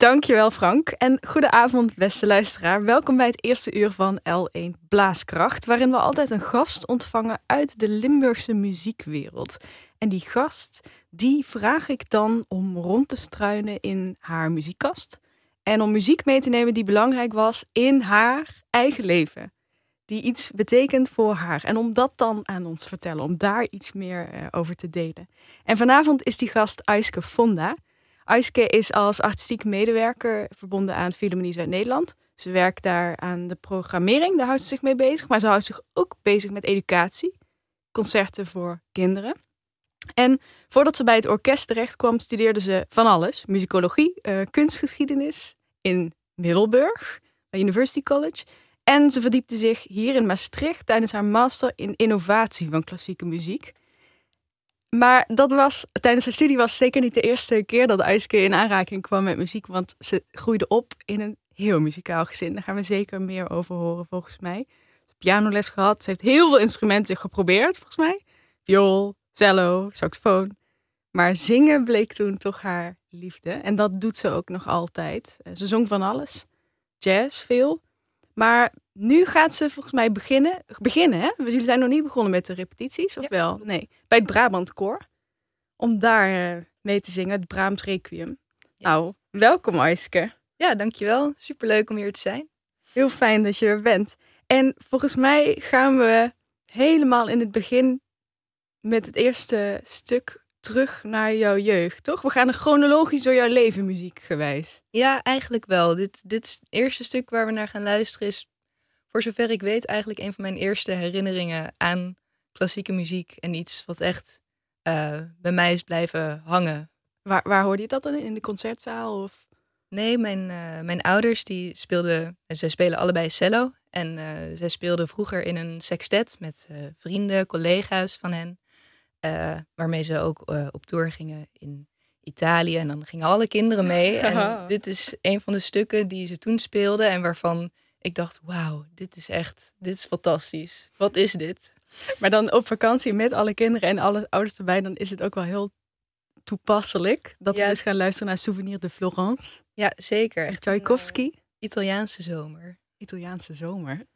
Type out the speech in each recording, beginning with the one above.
Dankjewel Frank en goedenavond beste luisteraar. Welkom bij het eerste uur van L1 Blaaskracht, waarin we altijd een gast ontvangen uit de Limburgse muziekwereld. En die gast, die vraag ik dan om rond te struinen in haar muziekkast en om muziek mee te nemen die belangrijk was in haar eigen leven. Die iets betekent voor haar. En om dat dan aan ons te vertellen, om daar iets meer eh, over te delen. En vanavond is die gast Aiske Fonda. Aiske is als artistiek medewerker verbonden aan Philharmonie Zuid-Nederland. Ze werkt daar aan de programmering, daar houdt ze zich mee bezig. Maar ze houdt zich ook bezig met educatie, concerten voor kinderen. En voordat ze bij het orkest terecht kwam, studeerde ze van alles. Muzikologie, uh, kunstgeschiedenis in Middelburg, bij University College. En ze verdiepte zich hier in Maastricht tijdens haar master in innovatie van klassieke muziek. Maar dat was, tijdens haar studie was zeker niet de eerste keer dat Aiske in aanraking kwam met muziek. Want ze groeide op in een heel muzikaal gezin. Daar gaan we zeker meer over horen volgens mij. Pianoles gehad. Ze heeft heel veel instrumenten geprobeerd volgens mij. Viool, cello, saxofoon. Maar zingen bleek toen toch haar liefde. En dat doet ze ook nog altijd. Eh, ze zong van alles. Jazz veel. Maar nu gaat ze volgens mij beginnen. Beginnen, hè? Jullie zijn nog niet begonnen met de repetities, of wel? Nee, bij het Brabant Koor. Om daar uh, mee te zingen, het Brahms Requiem. Nou, welkom Aiske. Ja, dankjewel. Superleuk om hier te zijn. Heel fijn dat je er bent. En volgens mij gaan we helemaal in het begin met het eerste stuk terug naar jouw jeugd, toch? We gaan er chronologisch door jouw leven muziekgewijs. Ja, eigenlijk wel. Dit, dit eerste stuk waar we naar gaan luisteren is, voor zover ik weet, eigenlijk een van mijn eerste herinneringen aan klassieke muziek. En iets wat echt uh, bij mij is blijven hangen. Waar, waar hoorde je dat dan in? de concertzaal? Of? Nee, mijn, uh, mijn ouders die speelden, zij spelen allebei cello. En uh, zij speelden vroeger in een sextet met vrienden, collega's van hen. Uh, waarmee ze ook uh, op tour gingen in Italië. En dan gingen alle kinderen mee. En dit is een van de stukken die ze toen speelden. En waarvan ik dacht, wauw, dit is echt, dit is fantastisch. Wat is dit? Maar dan op vakantie met alle kinderen en alle ouders erbij, dan is het ook wel heel toepasselijk dat we dus gaan luisteren naar Souvenir de Florence. Ja, zeker. Echt Tchaikovsky. Een, uh, Italiaanse zomer. Italiaanse zomer.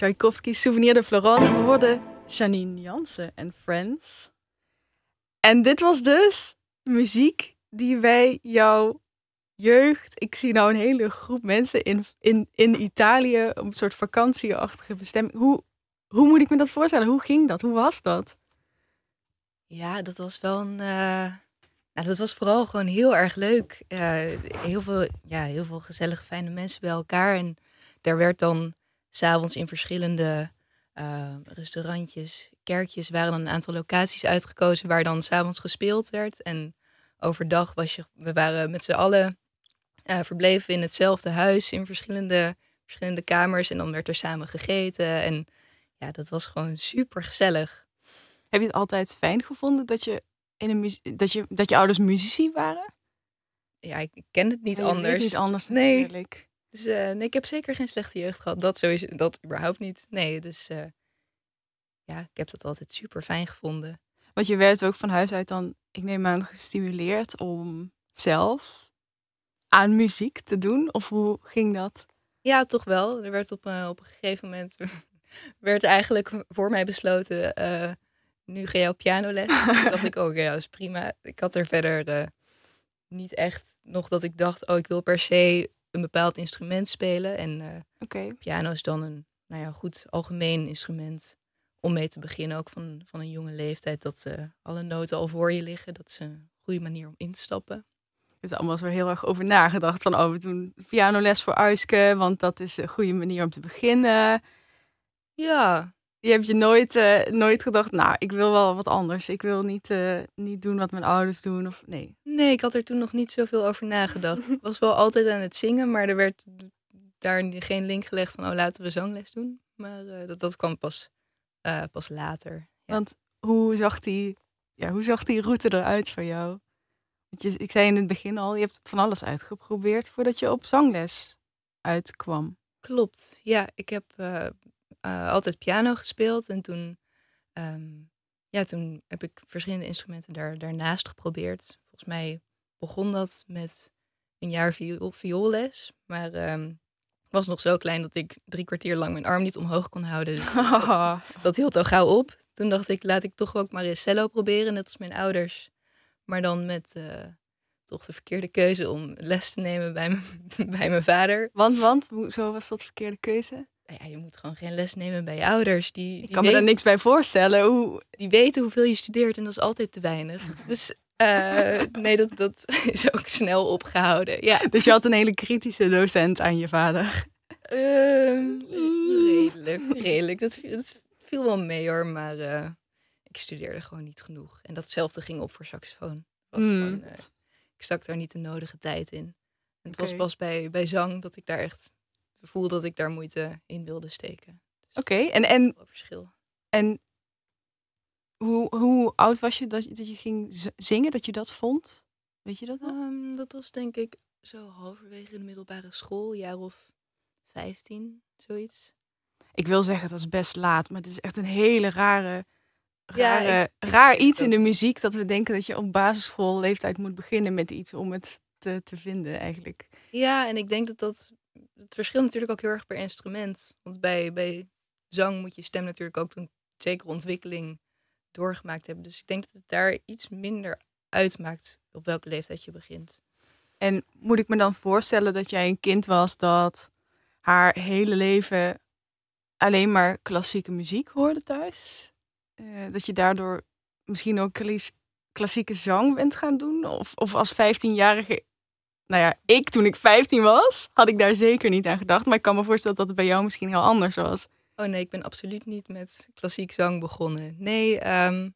Tchaikovsky's Souvenir de Florence. En we hoorden Janine Jansen en Friends. En dit was dus muziek die wij jouw jeugd... Ik zie nou een hele groep mensen in, in, in Italië... op een soort vakantieachtige bestemming. Hoe, hoe moet ik me dat voorstellen? Hoe ging dat? Hoe was dat? Ja, dat was wel een. eh, nou, dat was vooral gewoon heel erg leuk. Eh, heel, veel, ja, heel veel gezellige, fijne mensen bij elkaar. En daar werd dan s'avonds in verschillende eh, restaurantjes, kerkjes, waren dan een aantal locaties uitgekozen waar dan s'avonds gespeeld werd. En overdag was je, we waren met z'n allen eh, verbleven in hetzelfde huis in verschillende, verschillende kamers. En dan werd er samen gegeten. En ja, dat was gewoon super gezellig. Heb je het altijd fijn gevonden dat je, in een dat je, dat je ouders muzici waren? Ja, ik ken het niet Nee, anders. Niet anders Nee. natuurlijk. Dus eh, nee, ik heb zeker geen slechte jeugd gehad. Dat sowieso, dat überhaupt niet. Nee, dus eh, ja, ik heb dat altijd super fijn gevonden. Want je werd ook van huis uit dan, ik neem aan, gestimuleerd om zelf aan muziek te doen? Of hoe ging dat? Ja, toch wel. Er werd op, eh, op een gegeven moment werd eigenlijk voor mij besloten. nu ga jij op pianoles. Toen dacht ik, oh ja, dat is prima. Ik had er verder niet echt nog dat ik dacht, oh, ik wil per se een bepaald instrument spelen. En Oké. piano is dan een nou ja, goed algemeen instrument om mee te beginnen. Ook van, van een jonge leeftijd. Dat eh, alle noten al voor je liggen. Dat is een goede manier om in te stappen. Er is allemaal zo heel erg over nagedacht. Van, oh, we doen pianoles voor Uiske, want dat is een goede manier om te beginnen. Ja, Je hebt je nooit, eh, nooit gedacht, nou, ik wil wel wat anders. Ik wil niet, eh, niet doen wat mijn ouders doen. Of, nee. nee, ik had er toen nog niet zoveel over nagedacht. Ik was wel altijd aan het zingen, maar er werd daar geen link gelegd van, oh, laten we zangles doen. Maar eh, dat, dat kwam pas, pas later. Ja. Want hoe zag, die, ja, hoe zag die route eruit voor jou? Want je, ik zei in het begin al, je hebt van alles uitgeprobeerd voordat je op zangles uitkwam. Klopt. Ja, ik heb eh, altijd piano gespeeld en toen, ehm, ja, toen heb ik verschillende instrumenten daar, daarnaast geprobeerd. Volgens mij begon dat met een jaar viool, vioolles, maar ik was nog zo klein dat ik drie kwartier lang mijn arm niet omhoog kon houden. Dus dat hield al gauw op. Toen dacht ik, laat ik toch ook maar eens cello proberen, net als mijn ouders. Maar dan met eh, toch de verkeerde keuze om les te nemen bij, mijn- bij mijn vader. want, want, zo was dat verkeerde keuze? Nou ja, je moet gewoon geen les nemen bij je ouders. Die, Ik kan me daar niks bij voorstellen. Hoe, die weten hoeveel je studeert en dat is altijd te weinig. Dus eh, nee, dat, dat is ook snel opgehouden. Ja, dus je had een hele kritische docent aan je vader. Ehm, redelijk, redelijk. Dat, viel- dat viel wel mee hoor, maar eh, ik studeerde gewoon niet genoeg. En datzelfde ging op voor saxofoon. Was gewoon, eh, ik stak daar niet de nodige tijd in. En het was pas bij, bij zang dat ik daar echt voelde dat ik daar moeite in wilde steken. Oké, en, en, Wel verschil. en hoe, hoe oud was je dat, je dat je ging zingen, dat je dat vond? Weet je dat? Ehm, dat was denk ik zo halverwege de middelbare school, jaar of 15, zoiets. Ik wil zeggen, dat is best laat, maar het is echt een hele rare, Ja, rare, raar iets in de muziek dat we denken dat je op basisschoolleeftijd moet beginnen met iets om het te, te vinden eigenlijk. Ja, en ik denk dat dat. Het verschilt natuurlijk ook heel erg per instrument. Want bij, bij zang moet je stem natuurlijk ook een zekere ontwikkeling doorgemaakt hebben. Dus ik denk dat het daar iets minder uitmaakt op welke leeftijd je begint. En moet ik me dan voorstellen dat jij een kind was dat haar hele leven alleen maar klassieke muziek hoorde thuis? Eh, dat je daardoor misschien ook klas- klassieke zang bent gaan doen? Of, of als 15-jarige. Nou ja, ik toen ik 15 was, had ik daar zeker niet aan gedacht. Maar ik kan me voorstellen dat het bij jou misschien heel anders was. Oh nee, ik ben absoluut niet met klassiek zang begonnen. Nee, ehm,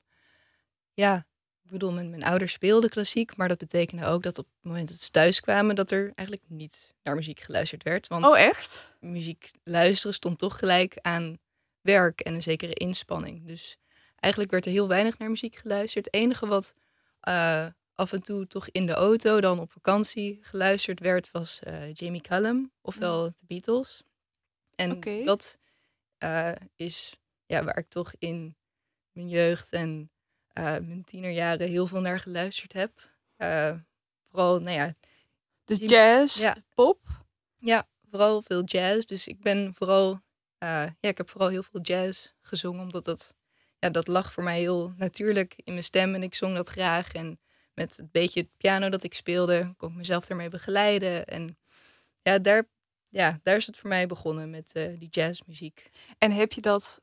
ja, ik bedoel, mijn, mijn ouders speelden klassiek, maar dat betekende ook dat op het moment dat ze thuis kwamen, dat er eigenlijk niet naar muziek geluisterd werd. Want Oh, echt? muziek luisteren stond toch gelijk aan werk en een zekere inspanning. Dus eigenlijk werd er heel weinig naar muziek geluisterd. Het enige wat eh, af en toe toch in de auto, dan op vakantie geluisterd werd, was eh, Jamie Cullum, ofwel de Beatles. En dat eh, is ja, waar ik toch in mijn jeugd en eh, mijn tienerjaren heel veel naar geluisterd heb. Vooral, nou ja, Dus jazz, ja. pop. ja, vooral veel jazz. Dus ik ben vooral ja, ik heb vooral heel veel jazz gezongen, omdat dat, ja, dat lag voor mij heel natuurlijk in mijn stem en ik zong dat graag. En met het beetje piano dat ik speelde, kon ik mezelf daarmee begeleiden. En ja, daar, ja, daar is het voor mij begonnen met uh, die jazzmuziek. En heb je dat,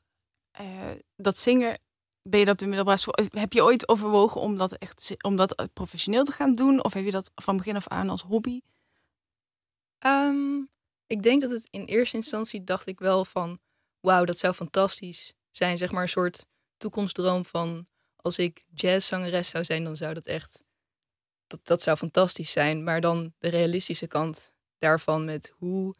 uh, dat zingen, ben je dat op de middelbare school, heb je ooit overwogen om dat echt om dat professioneel te gaan doen? Of heb je dat van begin af aan als hobby? Um, ik denk dat het in eerste instantie dacht ik wel van, wauw, dat zou fantastisch zijn. Zeg maar een soort toekomstdroom van, als ik jazzzangeres zou zijn, dan zou dat echt, dat, dat zou fantastisch zijn. Maar dan de realistische kant daarvan met hoe,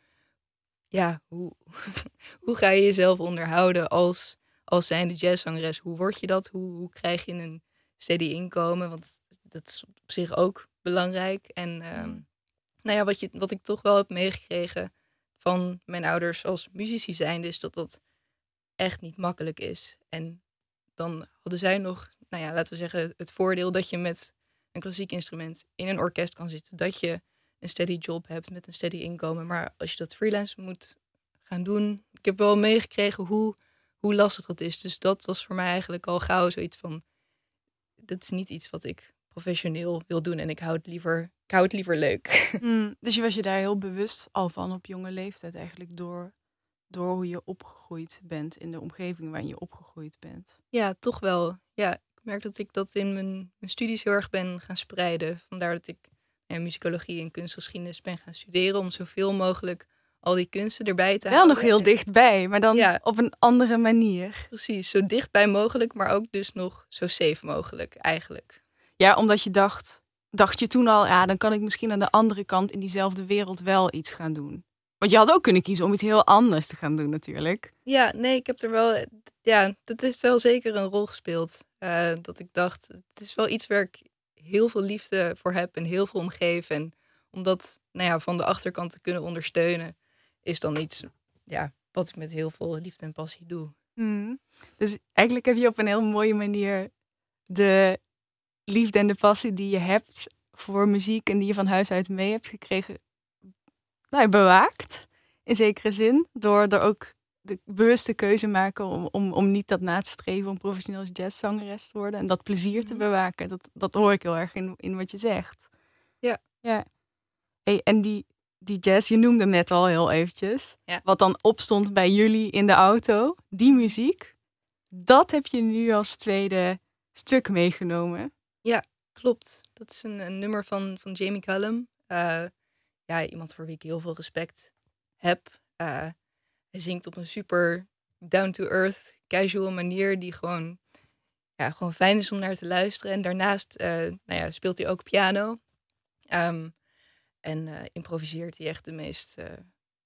ja, hoe, hoe ga je jezelf onderhouden als, als zijnde jazzzangeres? Hoe word je dat? Hoe, hoe krijg je een steady inkomen? Want dat is op zich ook belangrijk. En um, nou ja, wat, je, wat ik toch wel heb meegekregen van mijn ouders als muzici zijn, is dat dat echt niet makkelijk is. En dan hadden zij nog, nou ja, laten we zeggen, het voordeel dat je met een klassiek instrument in een orkest kan zitten. Dat je een steady job hebt met een steady inkomen. Maar als je dat freelance moet gaan doen, ik heb wel meegekregen hoe, hoe lastig dat is. Dus dat was voor mij eigenlijk al gauw zoiets van, dat is niet iets wat ik professioneel wil doen. En ik hou het liever ik hou het liever leuk. Mm, dus je was je daar heel bewust al van op jonge leeftijd eigenlijk door, door hoe je opgegroeid bent in de omgeving waarin je opgegroeid bent. Ja, toch wel. Ja, ik merk dat ik dat in mijn, mijn studies heel erg ben gaan spreiden. Vandaar dat ik ja, muzikologie en kunstgeschiedenis ben gaan studeren om zoveel mogelijk al die kunsten erbij te Wel houden. nog heel dichtbij, maar dan ja, op een andere manier. Precies, zo dichtbij mogelijk, maar ook dus nog zo safe mogelijk eigenlijk. Ja, omdat je dacht, dacht je toen al, ja, dan kan ik misschien aan de andere kant in diezelfde wereld wel iets gaan doen. Want je had ook kunnen kiezen om iets heel anders te gaan doen, natuurlijk. Ja, nee, ik heb er wel, ja, dat is wel zeker een rol gespeeld. Uh, dat ik dacht, het is wel iets waar ik heel veel liefde voor heb en heel veel omgeven. En om dat, nou ja, van de achterkant te kunnen ondersteunen, is dan iets, ja, wat ik met heel veel liefde en passie doe. Mm. Dus eigenlijk heb je op een heel mooie manier de liefde en de passie die je hebt voor muziek en die je van huis uit mee hebt gekregen, nou, bewaakt. In zekere zin. Door er ook de bewuste keuze maken om, om, om niet dat na te streven om professioneel jazzzangeres te worden. En dat plezier te mhm. bewaken. Dat, dat hoor ik heel erg in, in wat je zegt. Ja. ja. Hey, en die, die jazz, je noemde hem net al heel eventjes. Ja. Wat dan opstond bij jullie in de auto. Die muziek, dat heb je nu als tweede stuk meegenomen. Ja, klopt. Dat is een, een nummer van, van Jamie Cullum. Uh, ja, iemand voor wie ik heel veel respect heb. Uh, hij zingt op een super down-to-earth, casual manier die gewoon, ja, gewoon fijn is om naar te luisteren. En daarnaast uh, nou ja, speelt hij ook piano. Um, en improviseert hij echt de meest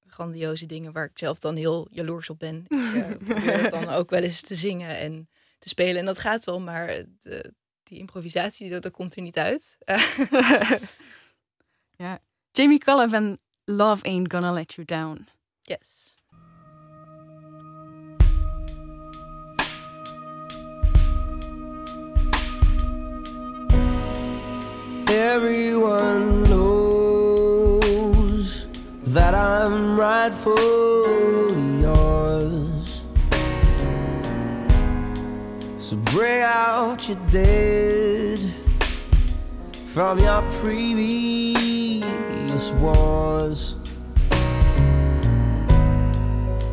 grandioze dingen waar ik zelf dan heel jaloers op ben. Ik probeer het dan ook wel eens te zingen en te spelen. En dat gaat wel, maar de, die improvisatie, dat, dat komt er niet uit. ja. Jamie Cullum Love Ain't Gonna Let You Down. Yes. Everyone knows that I'm right rightfully yours. So bring out your dead from your previous wars.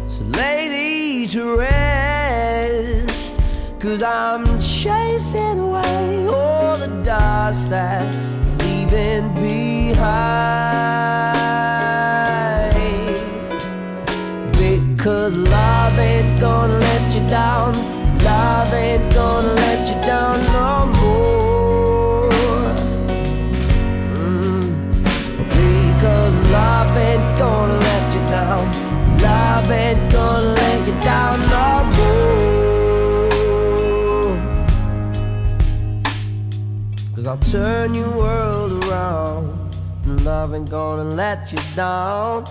So lay these to rest, cause I'm chasing away all the dust that you're leaving behind. Because love ain't gonna let you down Love ain't gonna let you down no more. Gonna let you down. Love ain't gonna let you down no more. Cause I'll turn your world around. Love ain't gonna let you down.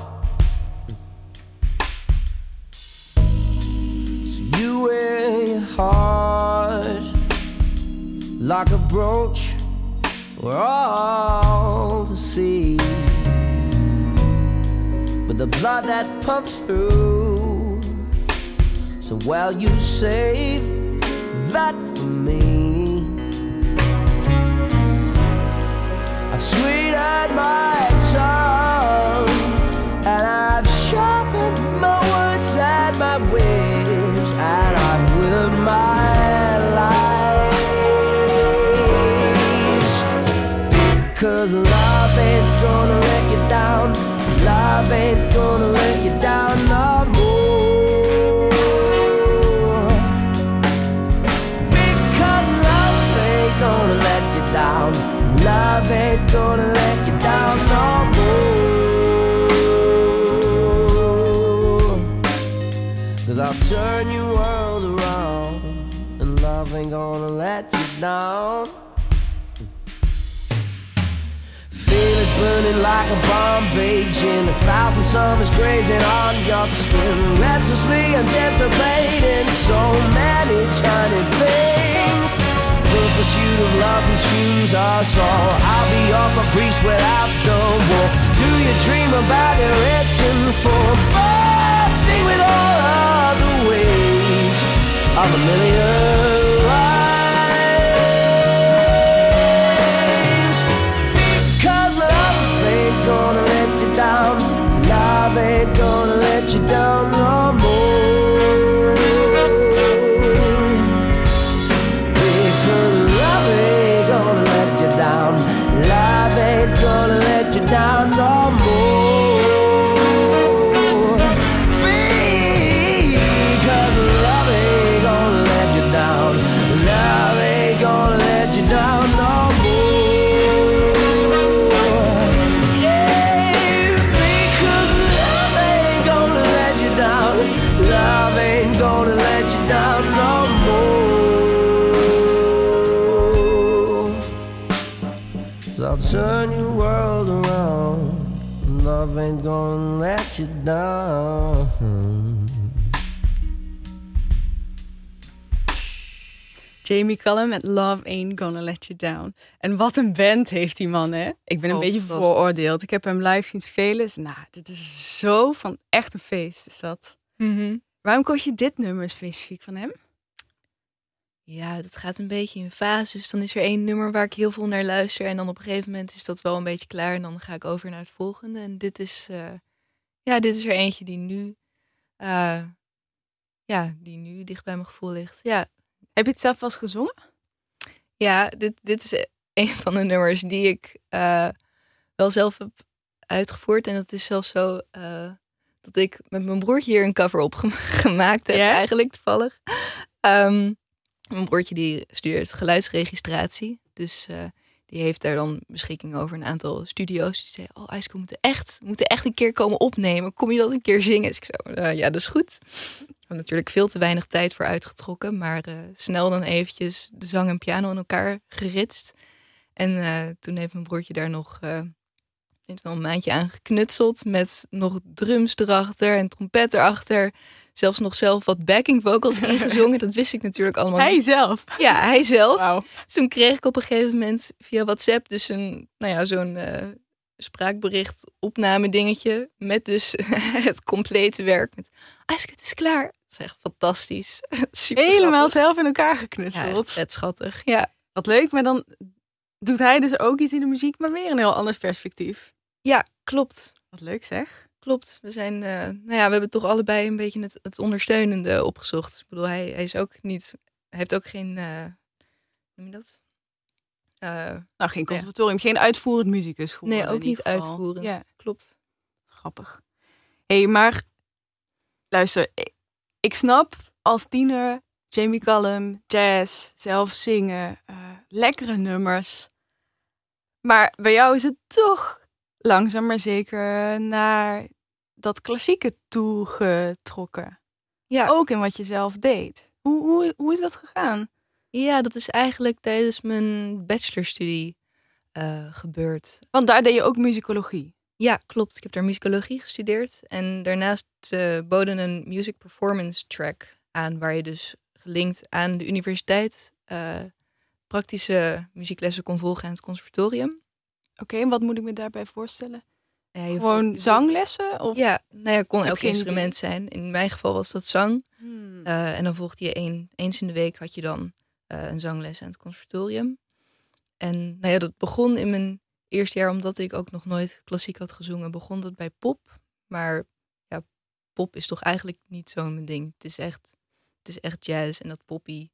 So you wear your heart like a brooch for all to see. The blood that pumps through So while you save that for me. I've sweetened my tongue and I've sharpened my words and my ways and I've withered my lies. Because love ain't gonna let you down. Love ain't gonna let you down no more. Cause I'll turn your world around. And love ain't gonna let you down. Feel it burning like a bomb raging A thousand summers grazing on your skin Restlessly anticipating so many tiny things pursuit of love consumes us all I'll be your caprice without the war. Do you dream about itching for Bursting with all of the ways Of a million lives. Cause love ain't gonna let you down. Love ain't gonna let you down no Jamie Cullum met Love Ain't Gonna Let You Down. En wat een band heeft die man, hè? Ik ben een Oh, beetje vooroordeeld. Ik heb hem live zien spelen. Dus, nou, dit is zo van echt een feest, is dat. Waarom koos je dit nummer specifiek van hem? Ja, dat gaat een beetje in fases. Dan is er één nummer waar ik heel veel naar luister. En dan op een gegeven moment is dat wel een beetje klaar. En dan ga ik over naar het volgende. En dit is, eh, ja, dit is er eentje die nu, eh, ja, die nu dicht bij mijn gevoel ligt. Ja, Heb je het zelf wel eens gezongen? ja dit, dit is een van de nummers die ik eh, wel zelf heb uitgevoerd. En dat is zelfs zo eh, dat ik met mijn broertje hier een cover op gem- gemaakt heb, eigenlijk toevallig. Ehm, mijn broertje die studeert geluidsregistratie. Dus eh, die heeft daar dan beschikking over een aantal studio's. Die zei, oh IJsko, moeten echt, moeten echt een keer komen opnemen. Kom je dat een keer zingen? Dus ik zo, "Eh, ja, dat is goed. Natuurlijk veel te weinig tijd voor uitgetrokken. Maar eh, snel dan eventjes de zang en piano in elkaar geritst. En eh, toen heeft mijn broertje daar nog wel een maandje aan geknutseld. Met nog drums erachter en trompet erachter. Zelfs nog zelf wat backing vocals ingezongen. Dat wist ik natuurlijk allemaal Hij niet. zelf. Ja, hij zelf. Dus toen kreeg ik op een gegeven moment via WhatsApp dus een, nou ja, zo'n eh, spraakbericht opname dingetje. Met dus het complete werk. Met, Ask, het is klaar. Dat is echt fantastisch. Super Helemaal grappig. zelf in elkaar Ja, geknutseld. echt vet schattig. Ja. Wat leuk, maar dan doet hij dus ook iets in de muziek, maar weer een heel ander perspectief. ja, klopt. Wat leuk zeg. Klopt. We zijn, eh, nou ja, we hebben toch allebei een beetje het, het ondersteunende opgezocht. Ik bedoel, hij, hij is ook niet, hij heeft ook geen, hoe noem je dat? Eh, Nou, geen conservatorium, geen uitvoerend muzikus geworden. nee, ook niet geval. uitvoerend. Ja, Klopt. grappig. Hé, hey, maar luister, ik, ik snap als tiener Jamie Cullum, jazz, zelf zingen, lekkere nummers. Maar bij jou is het toch langzaam maar zeker naar dat klassieke toegetrokken. Ja, Ook in wat je zelf deed. Hoe, hoe, hoe is dat gegaan? ja, dat is eigenlijk tijdens mijn bachelorstudie eh, gebeurd. Want daar deed je ook muzikologie. Ja, klopt. Ik heb daar muzikologie gestudeerd. En daarnaast eh, boden een music performance track aan, waar je dus gelinkt aan de universiteit eh, praktische muzieklessen kon volgen aan het conservatorium. Oké, en wat moet ik me daarbij voorstellen? Ja, Gewoon zanglessen? Of? Ja, nou ja, kon elk instrument zijn. In mijn geval was dat zang. Hmm. Eh, en dan volgde je één, eens in de week had je dan eh, een zangles aan het conservatorium. En nou ja, dat begon in mijn eerste jaar, omdat ik ook nog nooit klassiek had gezongen, begon dat bij pop. Maar ja, pop is toch eigenlijk niet zo'n ding. Het is echt, het is echt jazz en dat poppy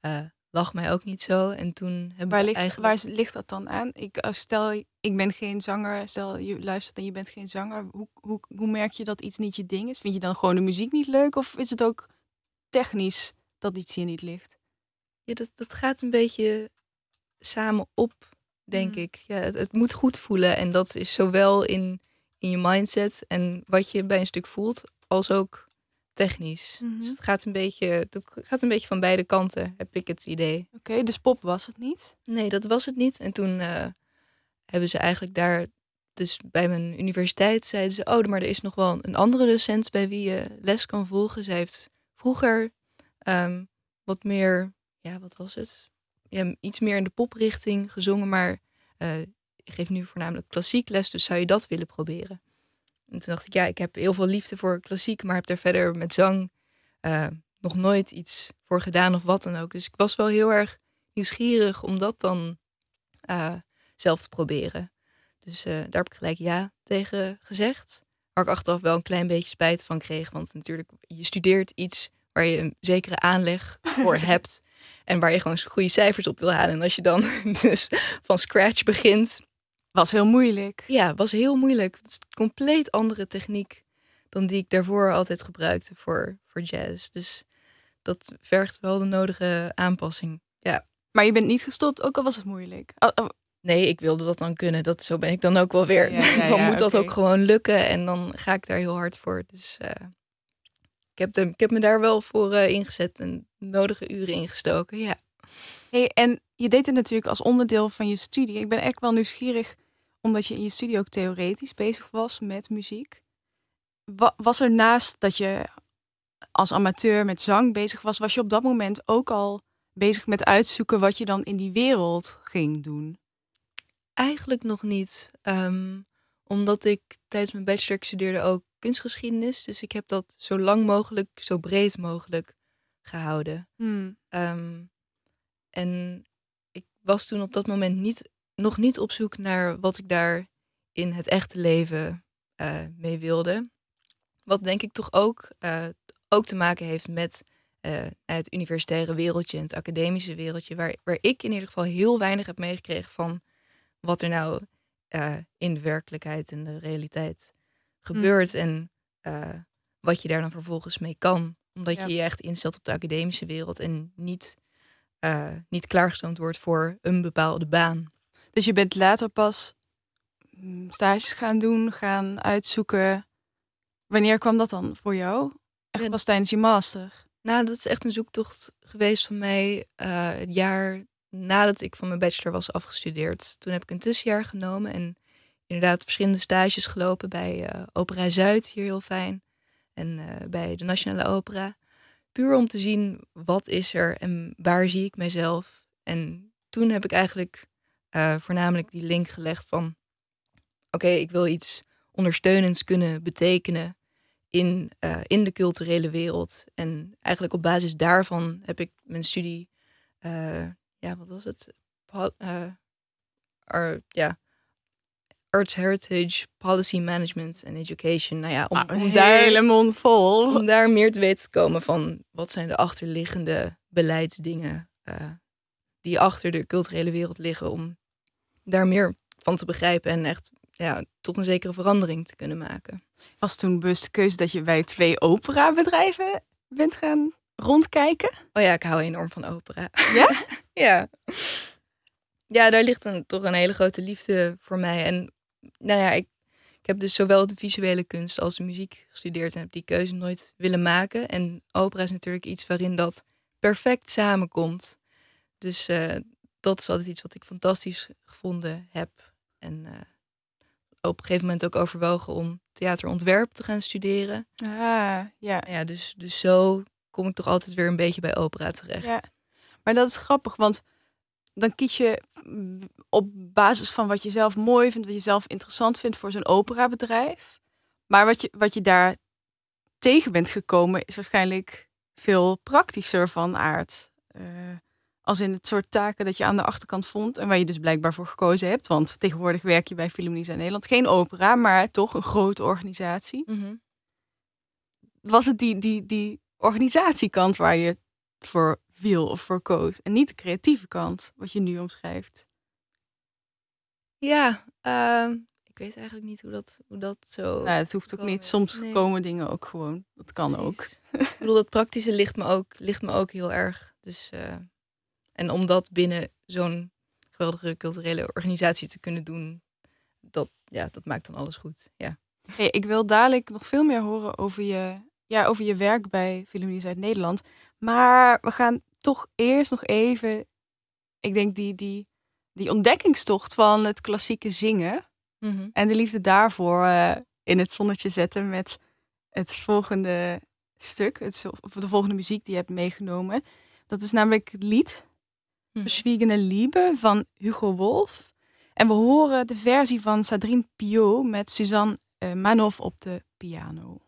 eh, lag mij ook niet zo. En toen heb Waar ik ligt, eigenlijk... waar ligt dat dan aan? Ik, als stel, ik ben geen zanger. Stel, je luistert en je bent geen zanger. Hoe, hoe, hoe merk je dat iets niet je ding is? Vind je dan gewoon de muziek niet leuk? Of is het ook technisch dat iets hier niet ligt? Ja, dat, dat gaat een beetje samen op, denk Mhm. ik. Ja, het, het moet goed voelen. En dat is zowel in, in je mindset en wat je bij een stuk voelt, als ook technisch. Mhm. Dus het gaat een beetje, dat gaat een beetje van beide kanten, heb ik het idee. Oké, dus pop was het niet. Nee, dat was het niet. En toen eh, hebben ze eigenlijk daar, dus bij mijn universiteit, zeiden ze: Oh, maar er is nog wel een andere docent bij wie je les kan volgen. Zij heeft vroeger ehm, wat meer, ja, wat was het? Ja, iets meer in de poprichting gezongen, maar eh ik geef nu voornamelijk klassiek les, dus zou je dat willen proberen? En toen dacht ik, ja, ik heb heel veel liefde voor klassiek, maar heb daar verder met zang eh, nog nooit iets voor gedaan of wat dan ook. Dus ik was wel heel erg nieuwsgierig om dat dan eh, zelf te proberen. Dus eh, daar heb ik gelijk ja tegen gezegd. Waar ik achteraf wel een klein beetje spijt van kreeg. Want natuurlijk, je studeert iets waar je een zekere aanleg voor hebt. En waar je gewoon goede cijfers op wil halen. En als je dan dus van scratch begint. Was heel moeilijk. Ja, was heel moeilijk. Het is een compleet andere techniek dan die ik daarvoor altijd gebruikte voor, voor jazz. Dus dat vergt wel de nodige aanpassing. Maar je bent niet gestopt, ook al was het moeilijk. Oh, oh, Nee, ik wilde dat dan kunnen. Dat, zo ben ik dan ook wel weer. Ja, ja, dan ja, moet dat ook gewoon lukken. En dan ga ik daar heel hard voor. Dus eh, ik, heb de, ik heb me daar wel voor eh, ingezet en nodige uren ingestoken. Ja. Hey, en je deed het natuurlijk als onderdeel van je studie. Ik ben echt wel nieuwsgierig, omdat je in je studie ook theoretisch bezig was met muziek. Wa- was er naast dat je als amateur met zang bezig was, was je op dat moment ook al bezig met uitzoeken wat je dan in die wereld ging doen? Eigenlijk nog niet. Ehm, omdat ik tijdens mijn bachelor studeerde ook kunstgeschiedenis. Dus ik heb dat zo lang mogelijk, zo breed mogelijk gehouden. Hmm. Ehm, en ik was toen op dat moment niet, nog niet op zoek naar wat ik daar in het echte leven eh, mee wilde. Wat denk ik toch ook, eh, ook te maken heeft met eh, het universitaire wereldje en het academische wereldje. Waar, waar ik in ieder geval heel weinig heb meegekregen van wat er nou in de werkelijkheid en de realiteit gebeurt. En eh, wat je daar dan vervolgens mee kan. Omdat Ja. je je echt instelt op de academische wereld en niet, niet klaargestoomd wordt voor een bepaalde baan. Dus je bent later pas mm, stages gaan doen, gaan uitzoeken. Wanneer kwam dat dan voor jou? Echt Ja. pas tijdens je master? Nou, dat is echt een zoektocht geweest van mij eh, het jaar nadat ik van mijn bachelor was afgestudeerd. Toen heb ik een tussenjaar genomen en inderdaad verschillende stages gelopen bij eh, Opera Zuid, hier heel fijn. En eh, bij de Nationale Opera. Puur om te zien wat is er en waar zie ik mijzelf. En toen heb ik eigenlijk eh, voornamelijk die link gelegd van... Oké, ik wil iets ondersteunends kunnen betekenen in, eh, in de culturele wereld. En eigenlijk op basis daarvan heb ik mijn studie, eh, ja, wat was het? Ar- ja, Arts Heritage, Policy Management en Education. Nou ja, om, Ah, om daar, hele mond vol. om daar meer te weten te komen van wat zijn de achterliggende beleidsdingen die achter de culturele wereld liggen. Om daar meer van te begrijpen en echt ja, tot een zekere verandering te kunnen maken. Was toen bewust de keuze dat je bij twee operabedrijven bent gaan rondkijken? Oh ja, ik hou enorm van opera. Ja? ja. Ja, daar ligt een, toch een hele grote liefde voor mij. En nou ja, ik, ik heb dus zowel de visuele kunst als de muziek gestudeerd en heb die keuze nooit willen maken. En opera is natuurlijk iets waarin dat perfect samenkomt. Dus eh, dat is altijd iets wat ik fantastisch gevonden heb. En eh, op een gegeven moment ook overwogen om theaterontwerp te gaan studeren. Ah, ja. Ja, dus, dus zo kom ik toch altijd weer een beetje bij opera terecht. Ja. Maar dat is grappig, want dan kies je mm, op basis van wat je zelf mooi vindt, wat je zelf interessant vindt voor zo'n operabedrijf. Maar wat je, wat je daar tegen bent gekomen is waarschijnlijk veel praktischer van aard. Uh, als in het soort taken dat je aan de achterkant vond en waar je dus blijkbaar voor gekozen hebt. Want tegenwoordig werk je bij Philharmonie in Nederland. Geen opera, maar toch een grote organisatie. Mhm. Was het die, die, die organisatiekant waar je voor viel of voor koos? En niet de creatieve kant, wat je nu omschrijft? Ja, uh, ik weet eigenlijk niet hoe dat, hoe dat zo. Nou, het hoeft ook niet. Soms komen dingen ook gewoon. Dat kan ook. ik bedoel, dat praktische ligt me ook, ligt me ook heel erg. Dus, uh, en om dat binnen zo'n geweldige culturele organisatie te kunnen doen, dat, ja, dat maakt dan alles goed. Ja. Hey, ik wil dadelijk nog veel meer horen over je, ja, over je werk bij Philharmonie Zuid-Nederland. Maar we gaan toch eerst nog even, ik denk die, die, die ontdekkingstocht van het klassieke zingen Mhm. en de liefde daarvoor uh, in het zonnetje zetten met het volgende stuk, het, of de volgende muziek die je hebt meegenomen. Dat is namelijk het lied. Verschwiegene Liebe van Hugo Wolf. En we horen de versie van Sadrine Piot met Suzanne uh, Manoff op de piano.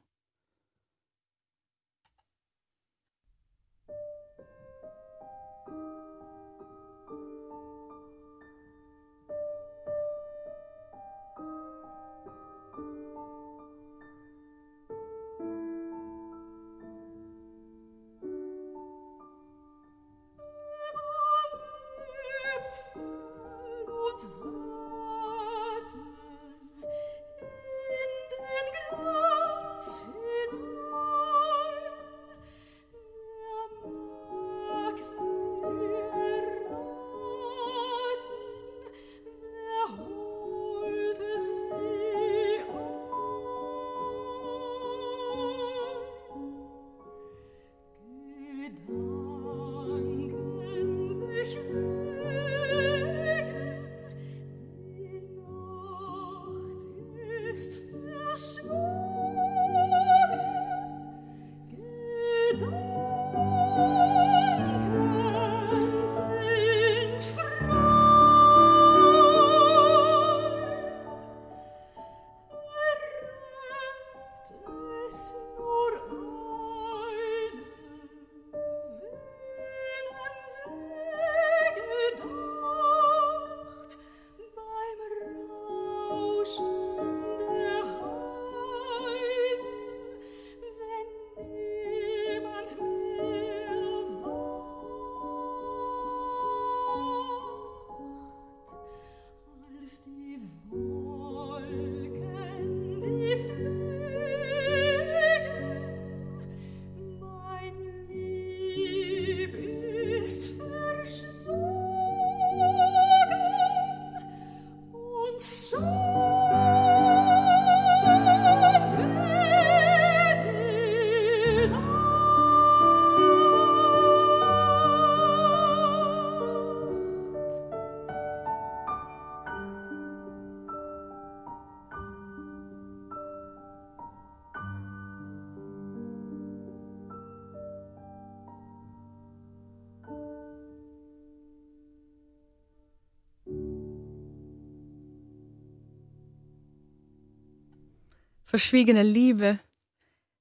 Verschwiegene Liebe.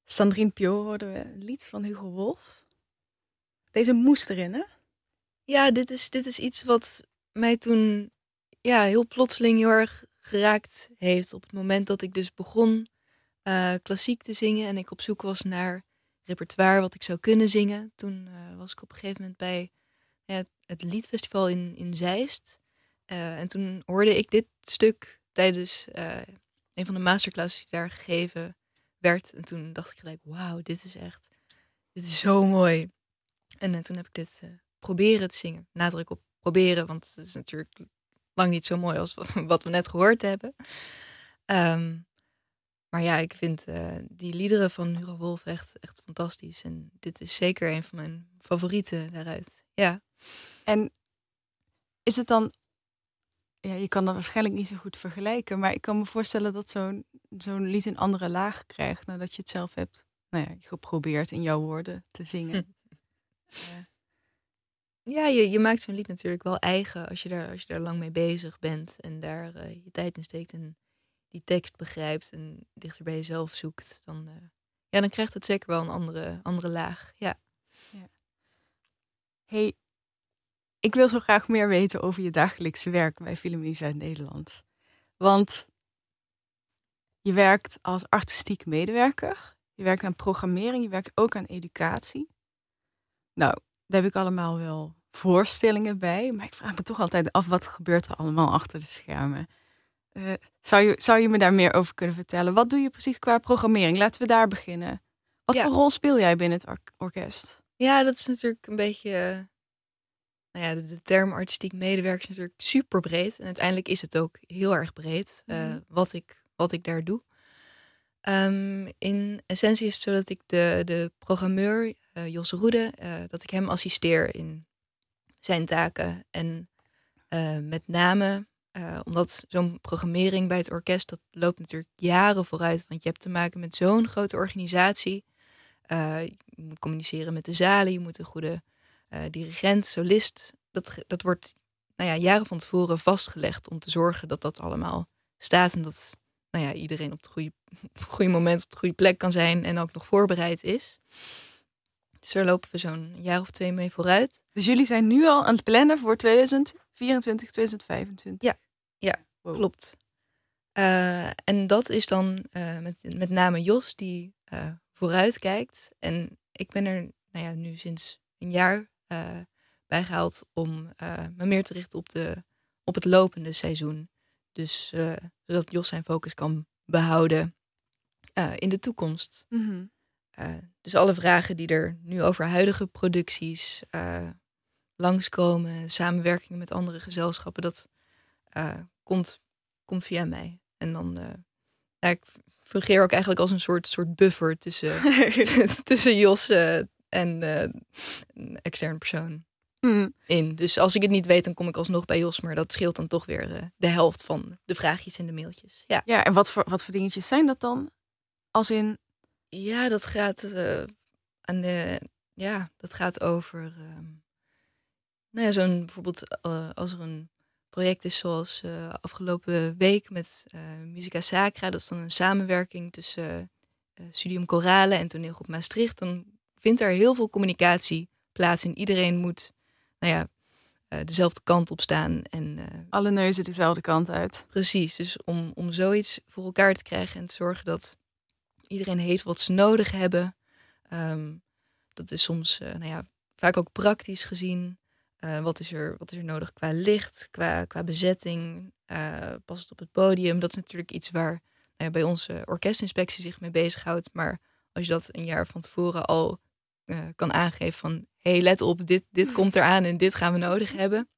Sandrine Pio hoorden we een lied van Hugo Wolf. Deze moest erin, hè? Ja, dit is, dit is iets wat mij toen ja, heel plotseling heel erg geraakt heeft. Op het moment dat ik dus begon uh, klassiek te zingen en ik op zoek was naar repertoire wat ik zou kunnen zingen. Toen uh, was ik op een gegeven moment bij ja, het Liedfestival in, in Zeist. Uh, en toen hoorde ik dit stuk tijdens een van de masterclasses die daar gegeven werd. En toen dacht ik gelijk, wauw, dit is echt, dit is zo mooi. En uh, toen heb ik dit uh, proberen te zingen. Nadruk op proberen, want het is natuurlijk lang niet zo mooi als wat we net gehoord hebben. Um, maar ja, ik vind uh, die liederen van Hugo Wolf echt, echt fantastisch. En dit is zeker een van mijn favorieten daaruit. Ja. En is het dan ja, je kan dat waarschijnlijk niet zo goed vergelijken. Maar ik kan me voorstellen dat zo'n zo'n lied een andere laag krijgt nadat je het zelf hebt nou ja, geprobeerd in jouw woorden te zingen. Hm. Ja, je, je maakt zo'n lied natuurlijk wel eigen als je, daar, als je daar lang mee bezig bent en daar eh, je tijd in steekt en die tekst begrijpt en dichter bij jezelf zoekt. Dan, eh, ja, dan krijgt het zeker wel een andere, andere laag. Ja. hey, ik wil zo graag meer weten over je dagelijkse werk bij Philharmonie Zuid-Nederland. Want je werkt als artistiek medewerker, je werkt aan programmering, je werkt ook aan educatie. Nou, daar heb ik allemaal wel voorstellingen bij, maar ik vraag me toch altijd af wat gebeurt er allemaal achter de schermen. Uh, zou, je, zou je me daar meer over kunnen vertellen? Wat doe je precies qua programmering? Laten we daar beginnen. Wat Ja. voor rol speel jij binnen het or- orkest? ja, dat is natuurlijk een beetje. Nou ja, de, de term artistiek medewerker is natuurlijk super breed. En uiteindelijk is het ook heel erg breed eh, Mhm. wat, ik, wat ik daar doe. Ehm, in essentie is het zo dat ik de, de programmeur, eh, Jos Roede, eh, dat ik hem assisteer in zijn taken. En met name omdat zo'n programmering bij het orkest, dat loopt natuurlijk jaren vooruit. Want je hebt te maken met zo'n grote organisatie. Je moet communiceren met de zalen, je moet een goede eh, dirigent, solist. Dat, dat wordt nou ja, jaren van tevoren vastgelegd om te zorgen dat dat allemaal staat. En dat nou ja, iedereen op het goede, op het goede moment op de goede plek kan zijn en ook nog voorbereid is. Dus daar lopen we zo'n jaar of twee mee vooruit. Dus jullie zijn nu al aan het plannen voor 2024, 2025. Ja, ja, Wow. Klopt. Eh, en dat is dan eh, met, met name Jos die eh, vooruit kijkt. En ik ben er nou ja, nu sinds een jaar eh bijgehaald om eh, me meer te richten op, de, op het lopende seizoen. Dus eh, zodat Jos zijn focus kan behouden eh, in de toekomst. Mhm. Dus alle vragen die er nu over huidige producties langskomen, samenwerkingen met andere gezelschappen, dat komt, komt via mij. En dan, ja, ik fungeer ook eigenlijk als een soort, soort buffer tussen, tussen Jos en eh, een extern persoon Mhm. in. Dus als ik het niet weet, dan kom ik alsnog bij Jos, maar dat scheelt dan toch weer eh, de helft van de vraagjes en de mailtjes. Ja. Ja, en wat voor, wat voor dingetjes zijn dat dan? Als in, Ja, dat gaat eh, aan de, ja, dat gaat over. ehm, nou ja, zo'n bijvoorbeeld als er een project is zoals afgelopen week met Musica Sacra, dat is dan een samenwerking tussen Studium Chorale en Toneelgroep Maastricht. Dan vindt er heel veel communicatie plaats en iedereen moet, nou ja, eh, dezelfde kant op staan en eh, alle neuzen dezelfde kant uit. Precies, dus om, om zoiets voor elkaar te krijgen en te zorgen dat iedereen heeft wat ze nodig hebben. Ehm, dat is soms, eh, nou ja, vaak ook praktisch gezien. Wat, is er, wat is er nodig qua licht, qua, qua bezetting? past het op het podium? Dat is natuurlijk iets waar nou ja, bij onze orkestinspectie zich mee bezighoudt. Maar als je dat een jaar van tevoren al eh, kan aangeven van... hé, hey, let op, dit, dit komt eraan en dit gaan we nodig hebben.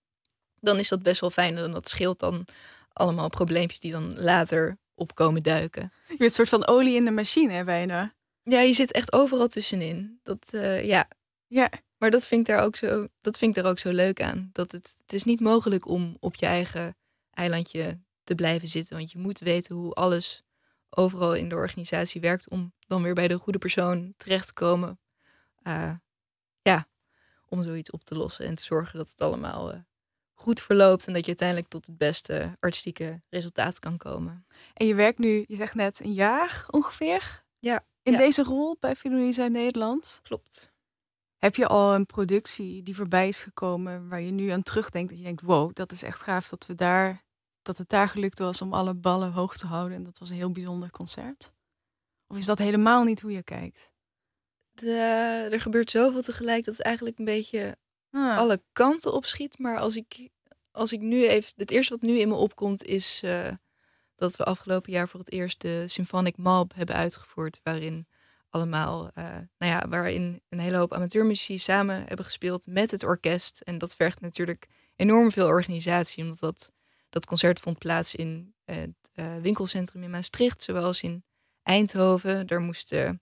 Dan is dat best wel fijn en dat scheelt dan allemaal probleempjes die dan later opkomen duiken. Je bent een soort van olie in de machine hè, bijna. Ja, je zit echt overal tussenin. Dat, eh, ja. Ja, Maar dat vind, ik daar ook zo, dat vind ik daar ook zo leuk aan. Dat het, het is niet mogelijk om op je eigen eilandje te blijven zitten. Want je moet weten hoe alles overal in de organisatie werkt... om dan weer bij de goede persoon terecht te komen. Eh, ja, om zoiets op te lossen en te zorgen dat het allemaal eh, goed verloopt... en dat je uiteindelijk tot het beste artistieke resultaat kan komen. en je werkt nu, je zegt net, een jaar ongeveer Ja, in ja. deze rol bij Philharmonie Zuid-Nederland. Klopt. Heb je al een productie die voorbij is gekomen waar je nu aan terugdenkt dat je denkt, wow, dat is echt gaaf dat we daar, dat het daar gelukt was om alle ballen hoog te houden en dat was een heel bijzonder concert? Of is dat helemaal niet hoe je kijkt? De, er gebeurt zoveel tegelijk dat het eigenlijk een beetje Ah, alle kanten opschiet. Maar als ik, als ik nu even. Het eerste wat nu in me opkomt is eh, dat we afgelopen jaar voor het eerst de Symphonic Malb hebben uitgevoerd. Waarin allemaal, eh, nou ja, waarin een hele hoop amateurmuzici samen hebben gespeeld met het orkest. En dat vergt natuurlijk enorm veel organisatie, omdat dat, dat concert vond plaats in het eh, winkelcentrum in Maastricht, zowel als in Eindhoven. Daar moesten.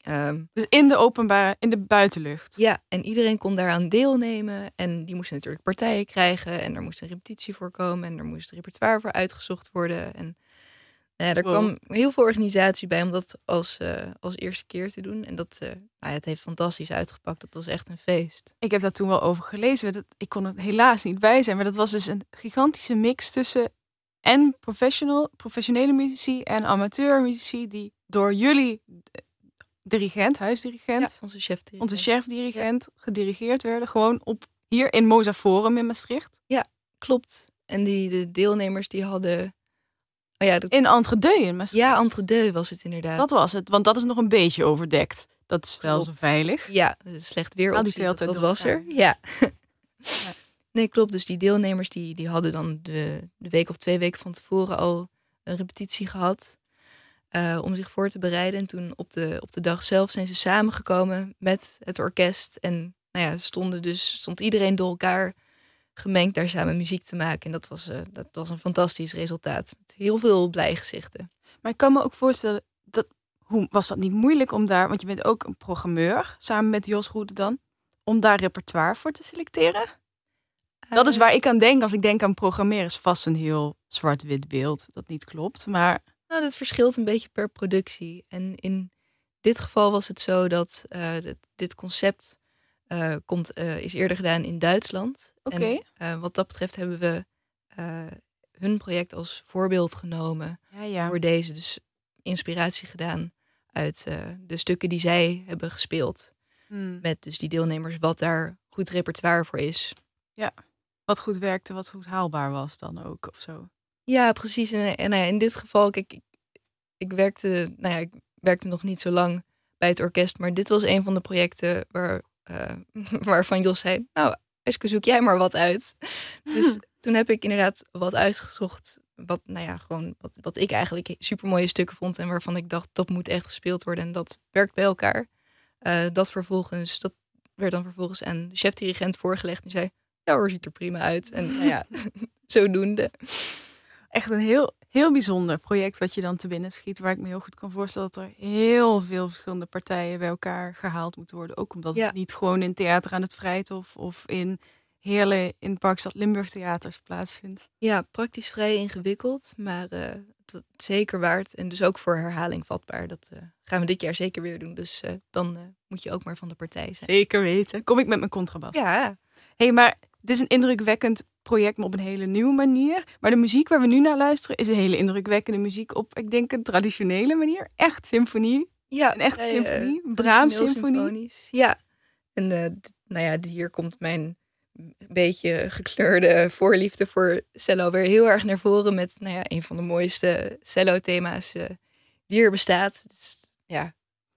Ehm, Dus in de openbare, in de buitenlucht. ja, en iedereen kon daaraan deelnemen. En die moesten natuurlijk partijen krijgen. En er moest een repetitie voor komen. En er moest repertoire voor uitgezocht worden. En Nou ja, er Wow. kwam heel veel organisatie bij om dat als, eh, als eerste keer te doen. En dat eh, nou ja, het heeft fantastisch uitgepakt. Dat was echt een feest. Ik heb daar toen wel over gelezen. Dat, ik kon er helaas niet bij zijn. Maar dat was dus een gigantische mix tussen en professional, professionele muzici en amateurmuzici. Die door jullie eh, dirigent, huisdirigent, onze chef. onze chef-dirigent, gedirigeerd werden. Gewoon op, hier in Moza Forum in Maastricht. Klopt. En die, de deelnemers die hadden... Oh ja, dat- In Entre-Deux in Maastricht. ja, entre deux was het inderdaad. Dat was het, want dat is nog een beetje overdekt. Dat is wel zo veilig. Ja, slecht weer optie, twee dat, was er. Ja. Ja. Nee, klopt. Dus die deelnemers die, die hadden dan de, de week of twee weken van tevoren al een repetitie gehad. Eh, om zich voor te bereiden. En toen op de, op de dag zelf zijn ze samengekomen met het orkest. En nou ja, stonden dus, stond iedereen door elkaar gemengd daar samen muziek te maken. En dat was, eh, dat was een fantastisch resultaat. Met heel veel blij gezichten. Maar ik kan me ook voorstellen, dat, hoe, was dat niet moeilijk om daar, want je bent ook een programmeur, samen met Jos Roede dan, om daar repertoire voor te selecteren? Dat is Eh, waar ik aan denk als ik denk aan programmeren. Is vast een heel zwart-wit beeld dat niet klopt. Maar Nou, dat verschilt een beetje per productie. En in dit geval was het zo dat eh, dit, dit concept eh, komt, eh, is eerder gedaan in Duitsland. Oké. Wat dat betreft hebben we hun project als voorbeeld genomen ja, ja. voor deze. Dus inspiratie gedaan uit de stukken die zij hebben gespeeld. Hmm. Met dus die deelnemers, wat daar goed repertoire voor is. Wat goed werkte, wat goed haalbaar was dan ook of zo. Ja, precies. En, en nou in dit geval, kijk, ik, ik, werkte, nou ja, ik werkte nog niet zo lang bij het orkest, maar dit was een van de projecten waar, eh, waarvan Jos zei, nou, Eske, zoek jij maar wat uit. Dus toen heb ik inderdaad wat uitgezocht, wat, nou ja, gewoon wat, wat ik eigenlijk super mooie stukken vond en waarvan ik dacht, dat moet echt gespeeld worden en dat werkt bij elkaar. Eh, dat vervolgens, dat werd dan vervolgens aan de chef-dirigent voorgelegd en zei, ja hoor, ziet er prima uit. En nou ja, zodoende. Echt een heel, heel bijzonder project wat je dan te binnen schiet. Waar ik me heel goed kan voorstellen dat er heel veel verschillende partijen bij elkaar gehaald moeten worden. Ook omdat Ja. het niet gewoon in theater aan het Vrijthof of in Heerlen in Parkstad Limburg theaters plaatsvindt. Ja, praktisch vrij ingewikkeld, maar eh, het zeker waard. En dus ook voor herhaling vatbaar. Dat eh, gaan we dit jaar zeker weer doen. Dus eh, dan moet je ook maar van de partij zijn. Zeker weten. Kom ik met mijn contrabas. Ja, hey, maar dit is een indrukwekkend project, maar op een hele nieuwe manier. Maar de muziek waar we nu naar luisteren is een hele indrukwekkende muziek op, ik denk, een traditionele manier. Echt symfonie. ja Een eh, symfonie. Brahms symfonie. symfonisch. Ja, en d- nou ja, hier komt mijn beetje gekleurde voorliefde voor cello weer heel erg naar voren. Met nou ja, een van de mooiste cello-thema's eh, die er bestaat. Is- ja,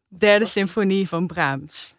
Derde symfonie van Brahms.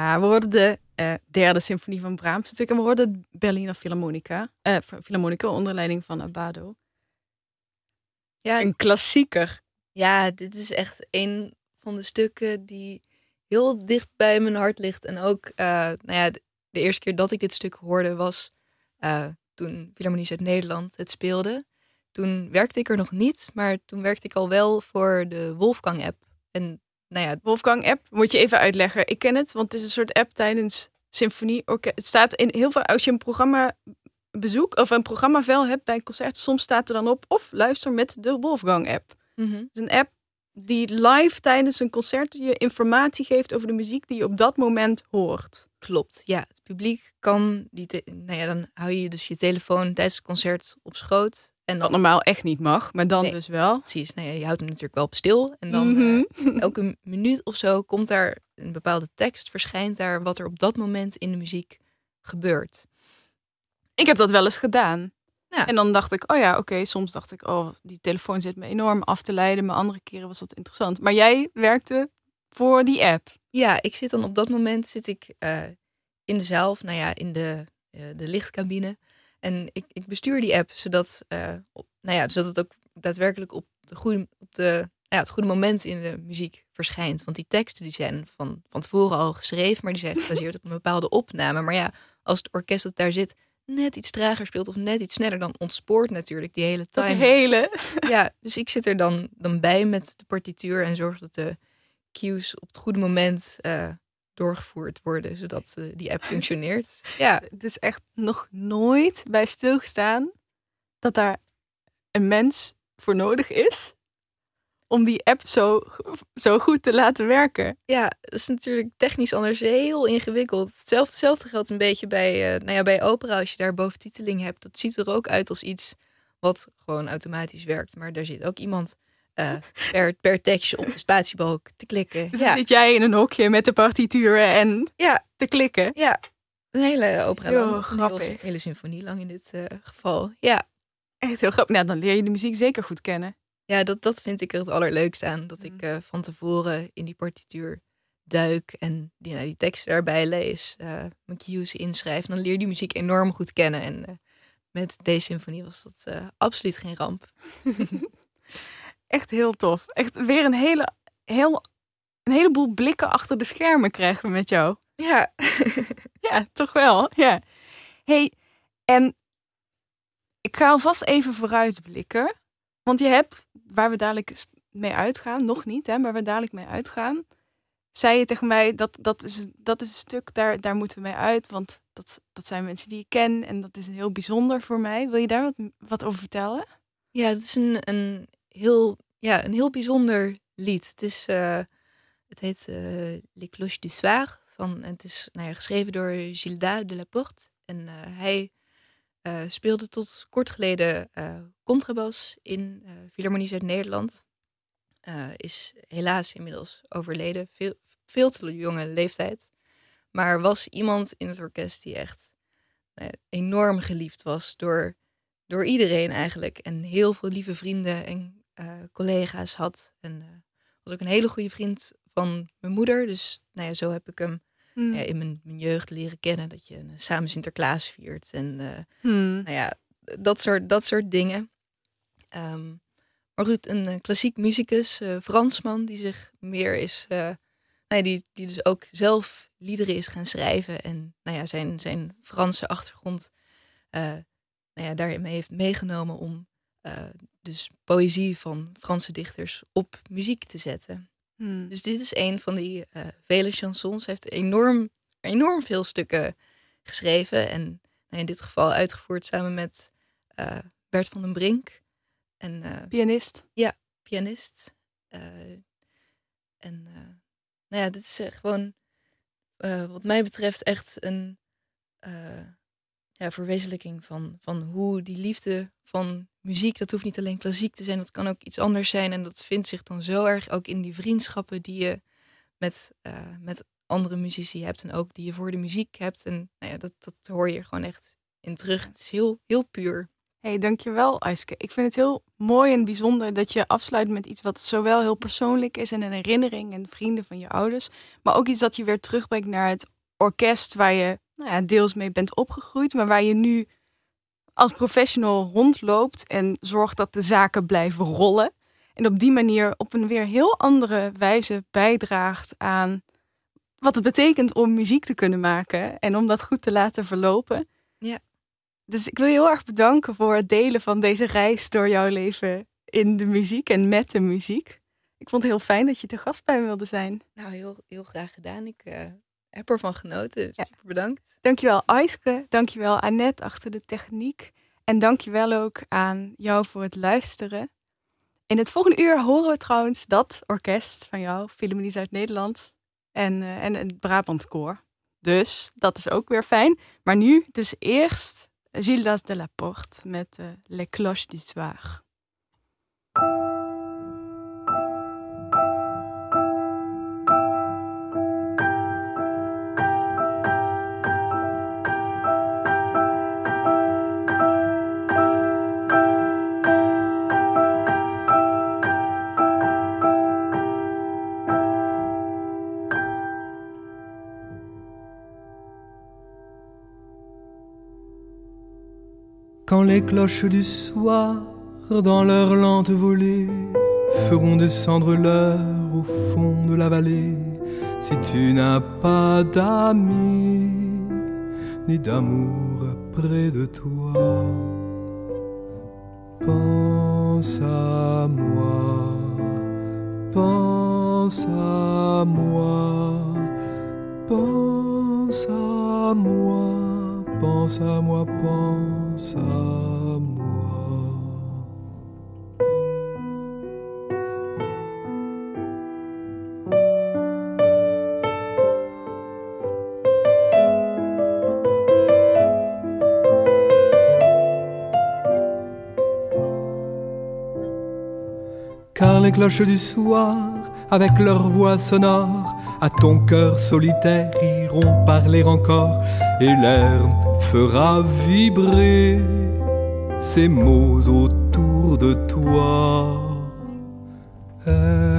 Ja, we hoorden de eh, derde symfonie van Brahms natuurlijk. En we hoorden de Berliner Philharmonica. eh Philharmonica onder leiding van Abado. Ja, Een klassieker. ja, dit is echt een van de stukken die heel dicht bij mijn hart ligt. En ook, eh, nou ja, de, de eerste keer dat ik dit stuk hoorde was toen Philharmonie uit Nederland het speelde. Toen werkte ik er nog niet, maar toen werkte ik al wel voor de Wolfgang-app. En nou ja, Wolfgang app, moet je even uitleggen. Ik ken het, want het is een soort app tijdens symfonie. Het staat in heel veel, als je een programma bezoek of een programmavel hebt bij een concert, soms staat er dan op of luister met de Wolfgang app. mhm. Het is een app die live tijdens een concert je informatie geeft over de muziek die je op dat moment hoort. Klopt, ja. Het publiek kan, die nou ja, dan hou je dus je telefoon tijdens het concert op schoot. En Wat normaal echt niet mag, maar dan Nee. dus wel. precies, nou ja, je houdt hem natuurlijk wel op stil. En dan Mhm. eh, elke minuut of zo komt daar een bepaalde tekst, verschijnt daar wat er op dat moment in de muziek gebeurt. Ik heb dat wel eens gedaan. Ja. En dan dacht ik, oh ja, oké, soms dacht ik, oh, die telefoon zit me enorm af te leiden. Maar andere keren was dat interessant. Maar jij werkte voor die app. Ja, ik zit dan op dat moment zit ik eh, in de zaal, of nou ja, in de, eh, de lichtcabine. En ik, ik bestuur die app zodat, eh, op, nou ja, zodat het ook daadwerkelijk op, de goede, op de, ja, het goede moment in de muziek verschijnt. Want die teksten die zijn van, van tevoren al geschreven, maar die zijn gebaseerd op een bepaalde opname. Maar ja, als het orkest dat daar zit net iets trager speelt of net iets sneller, dan ontspoort natuurlijk die hele Dat timing. hele. Ja, dus ik zit er dan, dan bij met de partituur en zorg dat de cues op het goede moment eh, doorgevoerd worden, zodat die app functioneert. Ja, Het is echt nog nooit bij stilgestaan dat daar een mens voor nodig is om die app zo, zo goed te laten werken. ja, dat is natuurlijk technisch anders heel ingewikkeld. Hetzelfde, hetzelfde geldt een beetje bij, eh, nou ja, bij opera. Als je daar boventiteling hebt, dat ziet er ook uit als iets wat gewoon automatisch werkt. Maar daar zit ook iemand eh, per, per tekstje op de spatiebalk te klikken. Dus Ja, zit jij in een hokje met de partituren en ja, te klikken. ja. Een hele opera Heel lang. Een grappig. hele, hele symfonie lang in dit eh, geval. Ja, Echt heel grappig. Nou, dan leer je de muziek zeker goed kennen. Ja, dat, dat vind ik er het allerleukste aan. Dat ik Mm. eh, van tevoren in die partituur duik en die, nou, die teksten daarbij lees. mijn cues inschrijf. Dan leer je die muziek enorm goed kennen. En met deze symfonie was dat absoluut geen ramp. Echt heel tof. Echt weer een, hele, heel, een heleboel blikken achter de schermen krijgen we met jou. Ja, Ja, toch wel. Ja. hey, en ik ga alvast even vooruitblikken. Want je hebt, waar we dadelijk mee uitgaan, nog niet, hè, maar waar we dadelijk mee uitgaan, zei je tegen mij dat dat is, dat is een stuk, daar, daar moeten we mee uit. Want dat, dat zijn mensen die ik ken en dat is heel bijzonder voor mij. Wil je daar wat, wat over vertellen? ja het is een, een, heel, ja, een heel bijzonder lied. Het, is, eh, het heet eh Les Cloches du Soir. Van, het is nou ja, geschreven door Gilda de la Porte. En eh, hij speelde tot kort geleden contrabas in Philharmonie Zuid-Nederland. Is helaas inmiddels overleden, veel, veel te jonge leeftijd. Maar was iemand in het orkest die echt nou enorm geliefd was door, door iedereen eigenlijk. En heel veel lieve vrienden en eh, collega's had. En eh, was ook een hele goede vriend van mijn moeder. Dus nou ja, zo heb ik hem Hmm. ja, in mijn, mijn jeugd leren kennen. Dat je eh, samen Sinterklaas viert. En Hmm. nou ja, dat soort, dat soort dingen. Ehm, maar goed, een klassiek muzikus, Fransman, die zich meer is, nou ja, die, die dus ook zelf liederen is gaan schrijven. En nou ja, zijn, zijn Franse achtergrond eh, nou ja, daarmee heeft meegenomen om eh, dus poëzie van Franse dichters op muziek te zetten. Hmm. Dus dit is een van die eh, vele chansons. Hij heeft enorm, enorm veel stukken geschreven. En nou, in dit geval uitgevoerd samen met eh, Bert van den Brink. En Pianist. pianist. Eh, en nou ja, dit is gewoon wat mij betreft echt een ja, verwezenlijking van, van hoe die liefde van muziek, dat hoeft niet alleen klassiek te zijn, dat kan ook iets anders zijn. En dat vindt zich dan zo erg ook in die vriendschappen die je met, eh, met andere muzici hebt en ook die je voor de muziek hebt. En nou ja, dat, dat hoor je gewoon echt in terug. Het is heel, heel puur. hey, dankjewel Aiske. Ik vind het heel mooi en bijzonder dat je afsluit met iets wat zowel heel persoonlijk is en een herinnering en vrienden van je ouders, maar ook iets dat je weer terugbrengt naar het orkest waar je nou ja, deels mee bent opgegroeid, maar waar je nu als professional rondloopt en zorgt dat de zaken blijven rollen. En op die manier op een weer heel andere wijze bijdraagt aan wat het betekent om muziek te kunnen maken en om dat goed te laten verlopen. Ja. Dus ik wil je heel erg bedanken voor het delen van deze reis door jouw leven in de muziek en met de muziek. Ik vond het heel fijn dat je te gast bij me wilde zijn. Nou, heel, heel graag gedaan. Ik uh, heb ervan genoten. Dus Super bedankt. Dankjewel Aiske. Dankjewel Annette achter de techniek. En dankjewel ook aan jou voor het luisteren. In het volgende uur horen we trouwens dat orkest van jou, Philharmonie Zuid-Nederland en, uh, en het Brabant Koor. Dus dat is ook weer fijn. Maar nu dus eerst Gildas de la Porte met uh, Les Cloches du Soir. Quand les cloches du soir, dans leur lente volée, feront descendre l'heure au fond de la vallée, si tu n'as pas d'amis ni d'amour près de toi, pense à moi, pense à moi, pense à moi, pense à moi, pense à moi. Car les cloches du soir, avec leur voix sonore, à ton cœur solitaire iront parler encore, et l'herbe fera vibrer ces mots autour de toi. Aime-moi,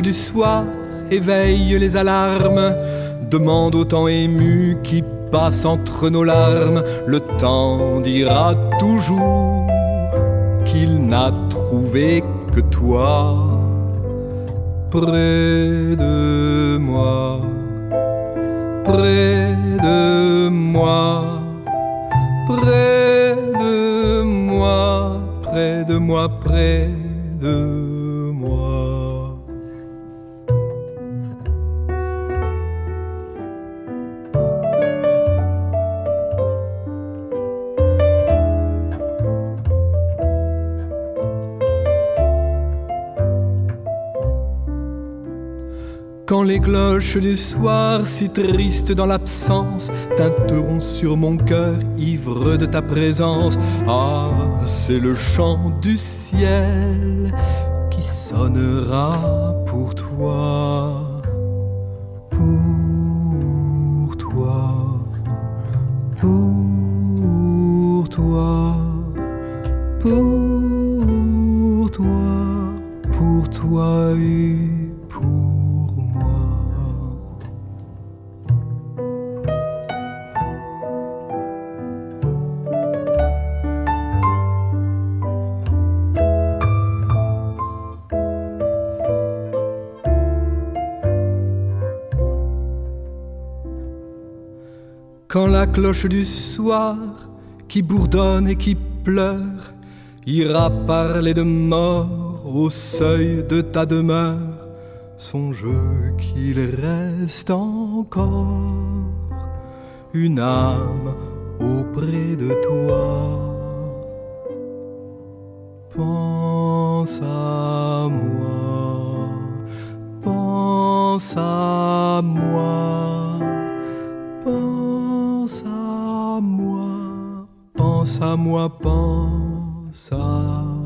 du soir éveillent les alarmes, demande au temps ému qui passe entre nos larmes, le temps dira toujours qu'il n'a trouvé que toi. Près de moi, près de moi, du soir, si tristes dans l'absence, tinteront sur mon cœur, ivre de ta présence, ah, c'est le chant du ciel qui sonnera pour toi. Cloche du soir, qui bourdonne et qui pleure, ira parler de mort au seuil de ta demeure, songe qu'il reste encore une âme auprès de toi. Pense à moi, pense à moi, pense à moi, pense à moi.